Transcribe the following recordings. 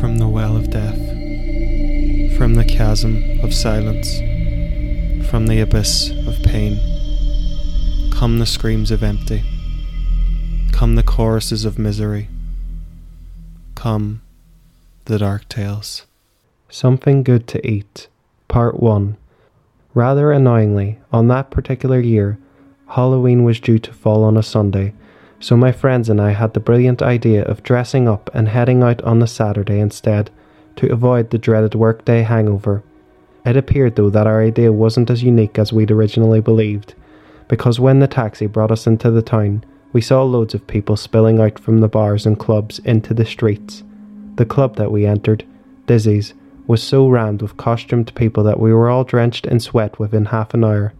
from the well of death, from the chasm of silence, from the abyss of pain. Come the screams of empty, come the choruses of misery, come the dark tales. Something Good to Eat, Part 1. Rather annoyingly, on that particular year, Halloween was due to fall on a Sunday, so my friends and I had the brilliant idea of dressing up and heading out on the Saturday instead to avoid the dreaded workday hangover. It appeared though that our idea wasn't as unique as we'd originally believed, because when the taxi brought us into the town, we saw loads of people spilling out from the bars and clubs into the streets. The club that we entered, Dizzy's, was so rammed with costumed people that we were all drenched in sweat within half an hour.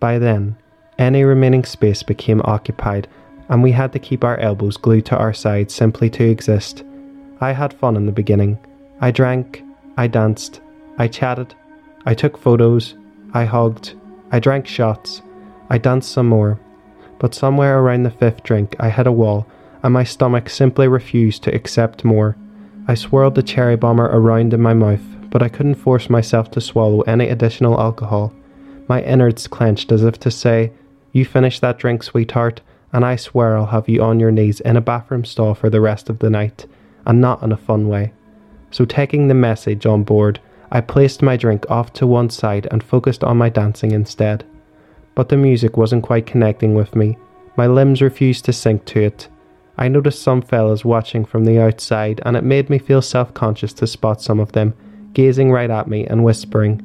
By then, any remaining space became occupied, and we had to keep our elbows glued to our sides simply to exist. I had fun in the beginning. I drank, I danced, I chatted, I took photos, I hugged, I drank shots, I danced some more. But somewhere around the fifth drink, I hit a wall, and my stomach simply refused to accept more. I swirled the cherry bomber around in my mouth, but I couldn't force myself to swallow any additional alcohol. My innards clenched as if to say, You finish that drink, sweetheart, and I swear I'll have you on your knees in a bathroom stall for the rest of the night, and not in a fun way. So, taking the message on board, I placed my drink off to one side and focused on my dancing instead. But the music wasn't quite connecting with me. My limbs refused to sink to it, I noticed some fellas watching from the outside, and it made me feel self conscious to spot some of them, gazing right at me and whispering.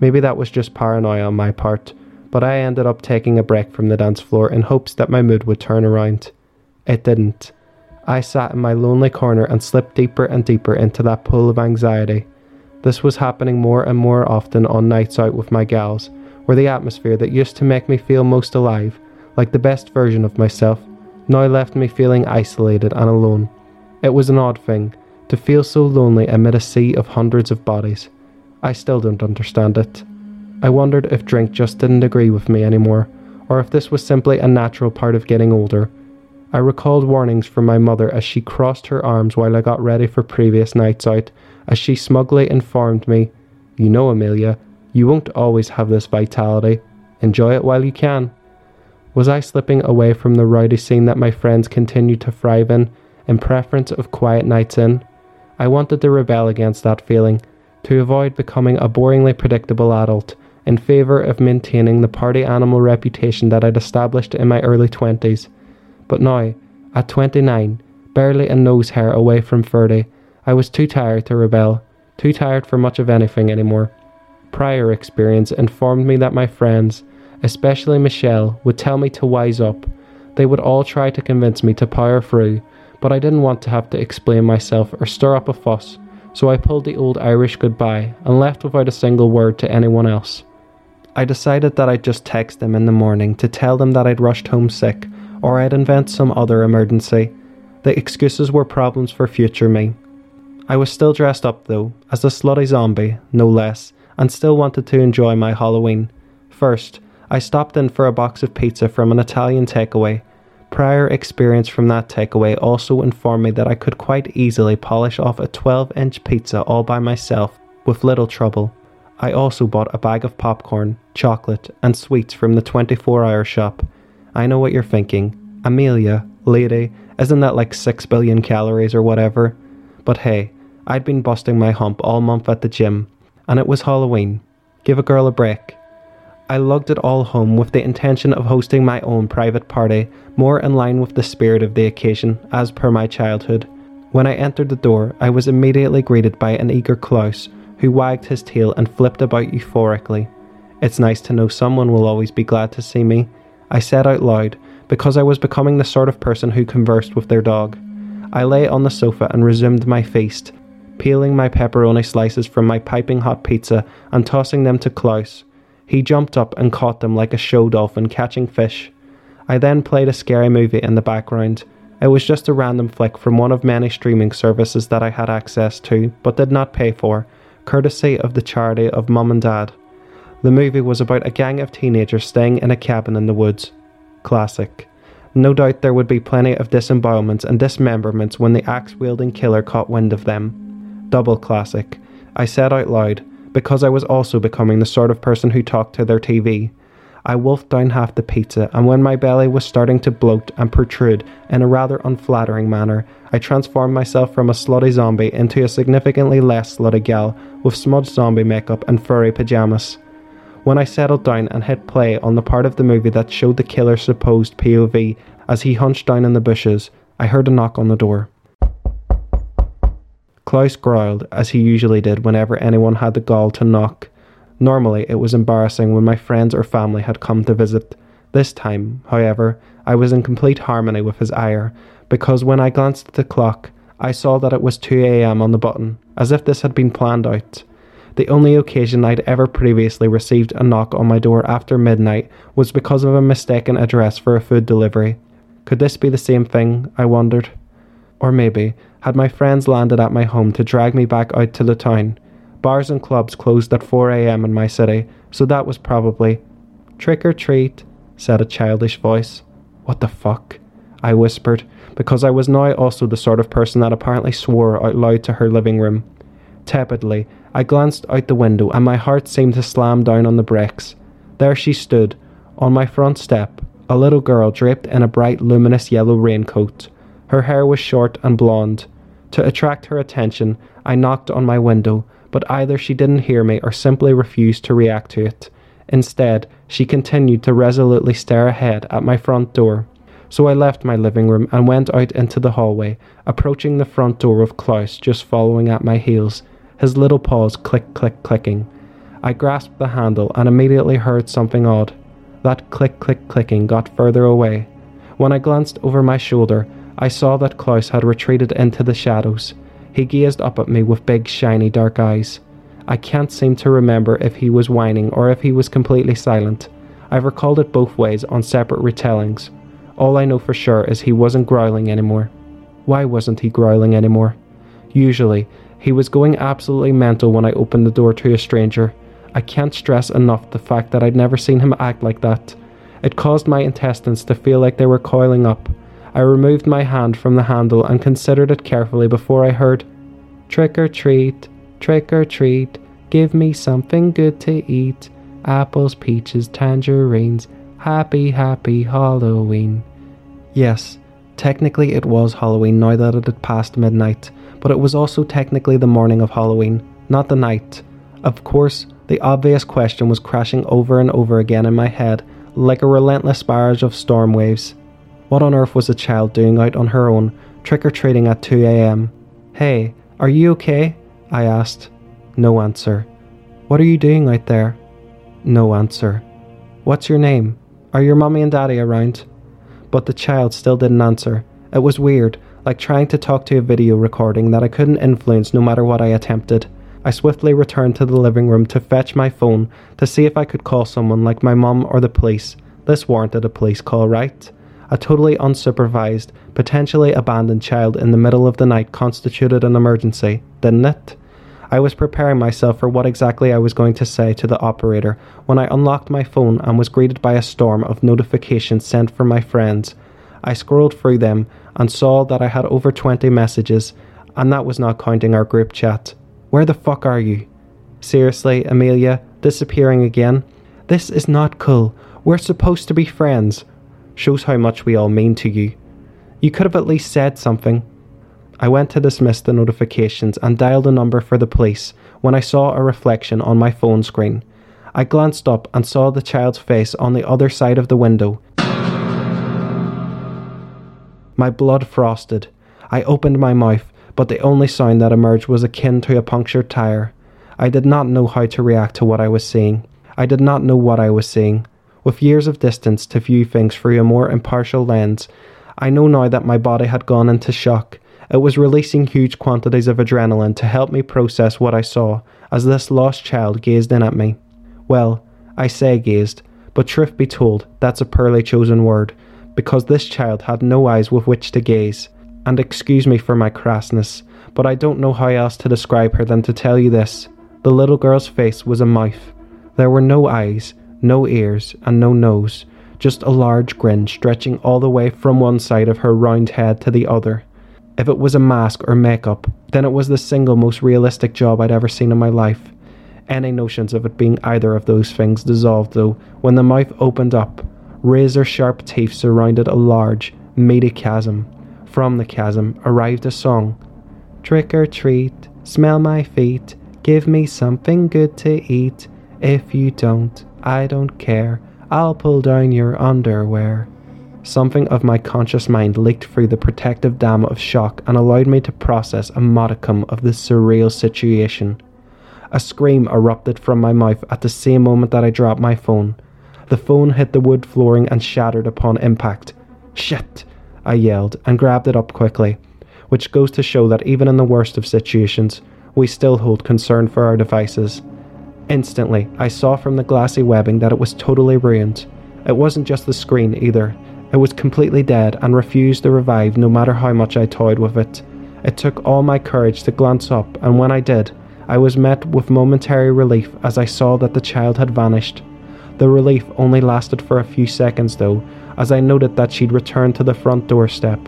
Maybe that was just paranoia on my part, but I ended up taking a break from the dance floor in hopes that my mood would turn around. It didn't. I sat in my lonely corner and slipped deeper and deeper into that pool of anxiety. This was happening more and more often on nights out with my gals, where the atmosphere that used to make me feel most alive, like the best version of myself, now left me feeling isolated and alone. It was an odd thing to feel so lonely amid a sea of hundreds of bodies. I still don't understand it. I wondered if drink just didn't agree with me anymore, or if this was simply a natural part of getting older. I recalled warnings from my mother as she crossed her arms while I got ready for previous nights out, as she smugly informed me, You know, Amelia, you won't always have this vitality. Enjoy it while you can. Was I slipping away from the rowdy scene that my friends continued to thrive in, in preference of quiet nights in? I wanted to rebel against that feeling, to avoid becoming a boringly predictable adult, in favour of maintaining the party animal reputation that I'd established in my early 20s. But now, at 29, barely a nose hair away from 30, I was too tired to rebel, too tired for much of anything anymore. Prior experience informed me that my friends, especially Michelle, would tell me to wise up. They would all try to convince me to power through, but I didn't want to have to explain myself or stir up a fuss, so I pulled the old Irish goodbye and left without a single word to anyone else. I decided that I'd just text them in the morning to tell them that I'd rushed home sick, or I'd invent some other emergency. The excuses were problems for future me. I was still dressed up though, as a slutty zombie, no less, and still wanted to enjoy my Halloween. First, I stopped in for a box of pizza from an Italian takeaway. Prior experience from that takeaway also informed me that I could quite easily polish off a 12 inch pizza all by myself with little trouble. I also bought a bag of popcorn, chocolate, and sweets from the 24 hour shop. I know what you're thinking. Amelia, lady, isn't that like 6 billion calories or whatever? But hey, I'd been busting my hump all month at the gym, and it was Halloween. Give a girl a break. I lugged it all home with the intention of hosting my own private party, more in line with the spirit of the occasion, as per my childhood. When I entered the door, I was immediately greeted by an eager Klaus, who wagged his tail and flipped about euphorically. It's nice to know someone will always be glad to see me, I said out loud, because I was becoming the sort of person who conversed with their dog. I lay on the sofa and resumed my feast, peeling my pepperoni slices from my piping hot pizza and tossing them to Klaus, he jumped up and caught them like a show dolphin catching fish. I then played a scary movie in the background. It was just a random flick from one of many streaming services that I had access to, but did not pay for, courtesy of the charity of Mum and Dad. The movie was about a gang of teenagers staying in a cabin in the woods. Classic. No doubt there would be plenty of disembowelments and dismemberments when the axe wielding killer caught wind of them. Double classic. I said out loud, because I was also becoming the sort of person who talked to their TV. I wolfed down half the pizza, and when my belly was starting to bloat and protrude in a rather unflattering manner, I transformed myself from a slutty zombie into a significantly less slutty gal with smudged zombie makeup and furry pajamas. When I settled down and hit play on the part of the movie that showed the killer's supposed POV as he hunched down in the bushes, I heard a knock on the door. Klaus growled, as he usually did whenever anyone had the gall to knock. Normally, it was embarrassing when my friends or family had come to visit. This time, however, I was in complete harmony with his ire, because when I glanced at the clock, I saw that it was 2 a.m. on the button, as if this had been planned out. The only occasion I'd ever previously received a knock on my door after midnight was because of a mistaken address for a food delivery. Could this be the same thing? I wondered. Or maybe, had my friends landed at my home to drag me back out to the town, Bars and clubs closed at 4 a.m. in my city, so that was probably. Trick or treat, said a childish voice. What the fuck? I whispered, because I was now also the sort of person that apparently swore out loud to her living room. Tepidly, I glanced out the window and my heart seemed to slam down on the bricks. There she stood, on my front step, a little girl draped in a bright, luminous yellow raincoat. Her hair was short and blonde. To attract her attention, I knocked on my window, but either she didn't hear me or simply refused to react to it. Instead, she continued to resolutely stare ahead at my front door. So I left my living room and went out into the hallway, approaching the front door of Klaus just following at my heels, his little paws click click clicking. I grasped the handle and immediately heard something odd. That click click clicking got further away. When I glanced over my shoulder, I saw that Klaus had retreated into the shadows. He gazed up at me with big, shiny, dark eyes. I can't seem to remember if he was whining or if he was completely silent. I've recalled it both ways on separate retellings. All I know for sure is he wasn't growling anymore. Why wasn't he growling anymore? Usually, he was going absolutely mental when I opened the door to a stranger. I can't stress enough the fact that I'd never seen him act like that. It caused my intestines to feel like they were coiling up. I removed my hand from the handle and considered it carefully before I heard, Trick or treat, trick or treat, give me something good to eat. Apples, peaches, tangerines, happy, happy Halloween. Yes, technically it was Halloween now that it had passed midnight, but it was also technically the morning of Halloween, not the night. Of course, the obvious question was crashing over and over again in my head, like a relentless barrage of storm waves. What on earth was a child doing out on her own, trick or treating at 2 am? Hey, are you okay? I asked. No answer. What are you doing out there? No answer. What's your name? Are your mummy and daddy around? But the child still didn't answer. It was weird, like trying to talk to a video recording that I couldn't influence no matter what I attempted. I swiftly returned to the living room to fetch my phone to see if I could call someone like my mum or the police. This warranted a police call, right? A totally unsupervised, potentially abandoned child in the middle of the night constituted an emergency, didn't it? I was preparing myself for what exactly I was going to say to the operator when I unlocked my phone and was greeted by a storm of notifications sent from my friends. I scrolled through them and saw that I had over 20 messages, and that was not counting our group chat. Where the fuck are you? Seriously, Amelia, disappearing again? This is not cool. We're supposed to be friends. Shows how much we all mean to you. You could have at least said something. I went to dismiss the notifications and dialed a number for the police when I saw a reflection on my phone screen. I glanced up and saw the child's face on the other side of the window. My blood frosted. I opened my mouth, but the only sound that emerged was akin to a punctured tire. I did not know how to react to what I was seeing. I did not know what I was seeing. With years of distance to view things through a more impartial lens, I know now that my body had gone into shock. It was releasing huge quantities of adrenaline to help me process what I saw as this lost child gazed in at me. Well, I say gazed, but truth be told, that's a poorly chosen word, because this child had no eyes with which to gaze. And excuse me for my crassness, but I don't know how else to describe her than to tell you this. The little girl's face was a mouth. There were no eyes, no ears, and no nose, just a large grin stretching all the way from one side of her round head to the other. If it was a mask or makeup, then it was the single most realistic job I'd ever seen in my life. Any notions of it being either of those things dissolved, though, when the mouth opened up. Razor sharp teeth surrounded a large, meaty chasm. From the chasm arrived a song Trick or treat, smell my feet, give me something good to eat. If you don't, I don't care, I'll pull down your underwear. Something of my conscious mind leaked through the protective dam of shock and allowed me to process a modicum of this surreal situation. A scream erupted from my mouth at the same moment that I dropped my phone. The phone hit the wood flooring and shattered upon impact. Shit! I yelled and grabbed it up quickly, which goes to show that even in the worst of situations, we still hold concern for our devices. Instantly, I saw from the glassy webbing that it was totally ruined. It wasn't just the screen either, it was completely dead and refused to revive no matter how much I toyed with it. It took all my courage to glance up, and when I did, I was met with momentary relief as I saw that the child had vanished. The relief only lasted for a few seconds though, as I noted that she'd returned to the front doorstep.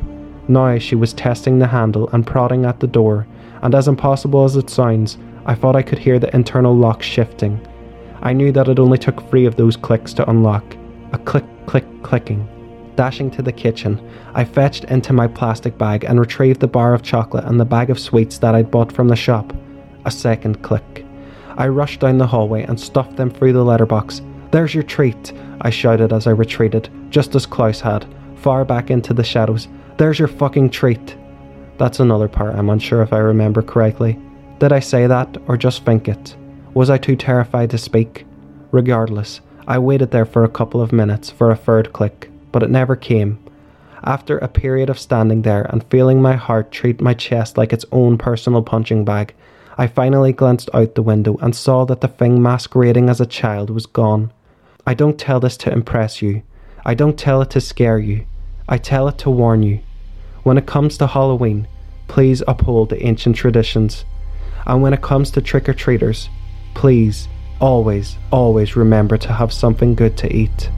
Now she was testing the handle and prodding at the door, and as impossible as it sounds, I thought I could hear the internal lock shifting. I knew that it only took three of those clicks to unlock. A click, click, clicking. Dashing to the kitchen, I fetched into my plastic bag and retrieved the bar of chocolate and the bag of sweets that I'd bought from the shop. A second click. I rushed down the hallway and stuffed them through the letterbox. There's your treat, I shouted as I retreated, just as Klaus had, far back into the shadows. There's your fucking treat. That's another part I'm unsure if I remember correctly. Did I say that or just think it? Was I too terrified to speak? Regardless, I waited there for a couple of minutes for a third click but it never came. After a period of standing there and feeling my heart treat my chest like its own personal punching bag, I finally glanced out the window and saw that the thing masquerading as a child was gone. I don't tell this to impress you. I don't tell it to scare you. I tell it to warn you. When it comes to Halloween, please uphold the ancient traditions. And when it comes to trick or treaters, please always, always remember to have something good to eat.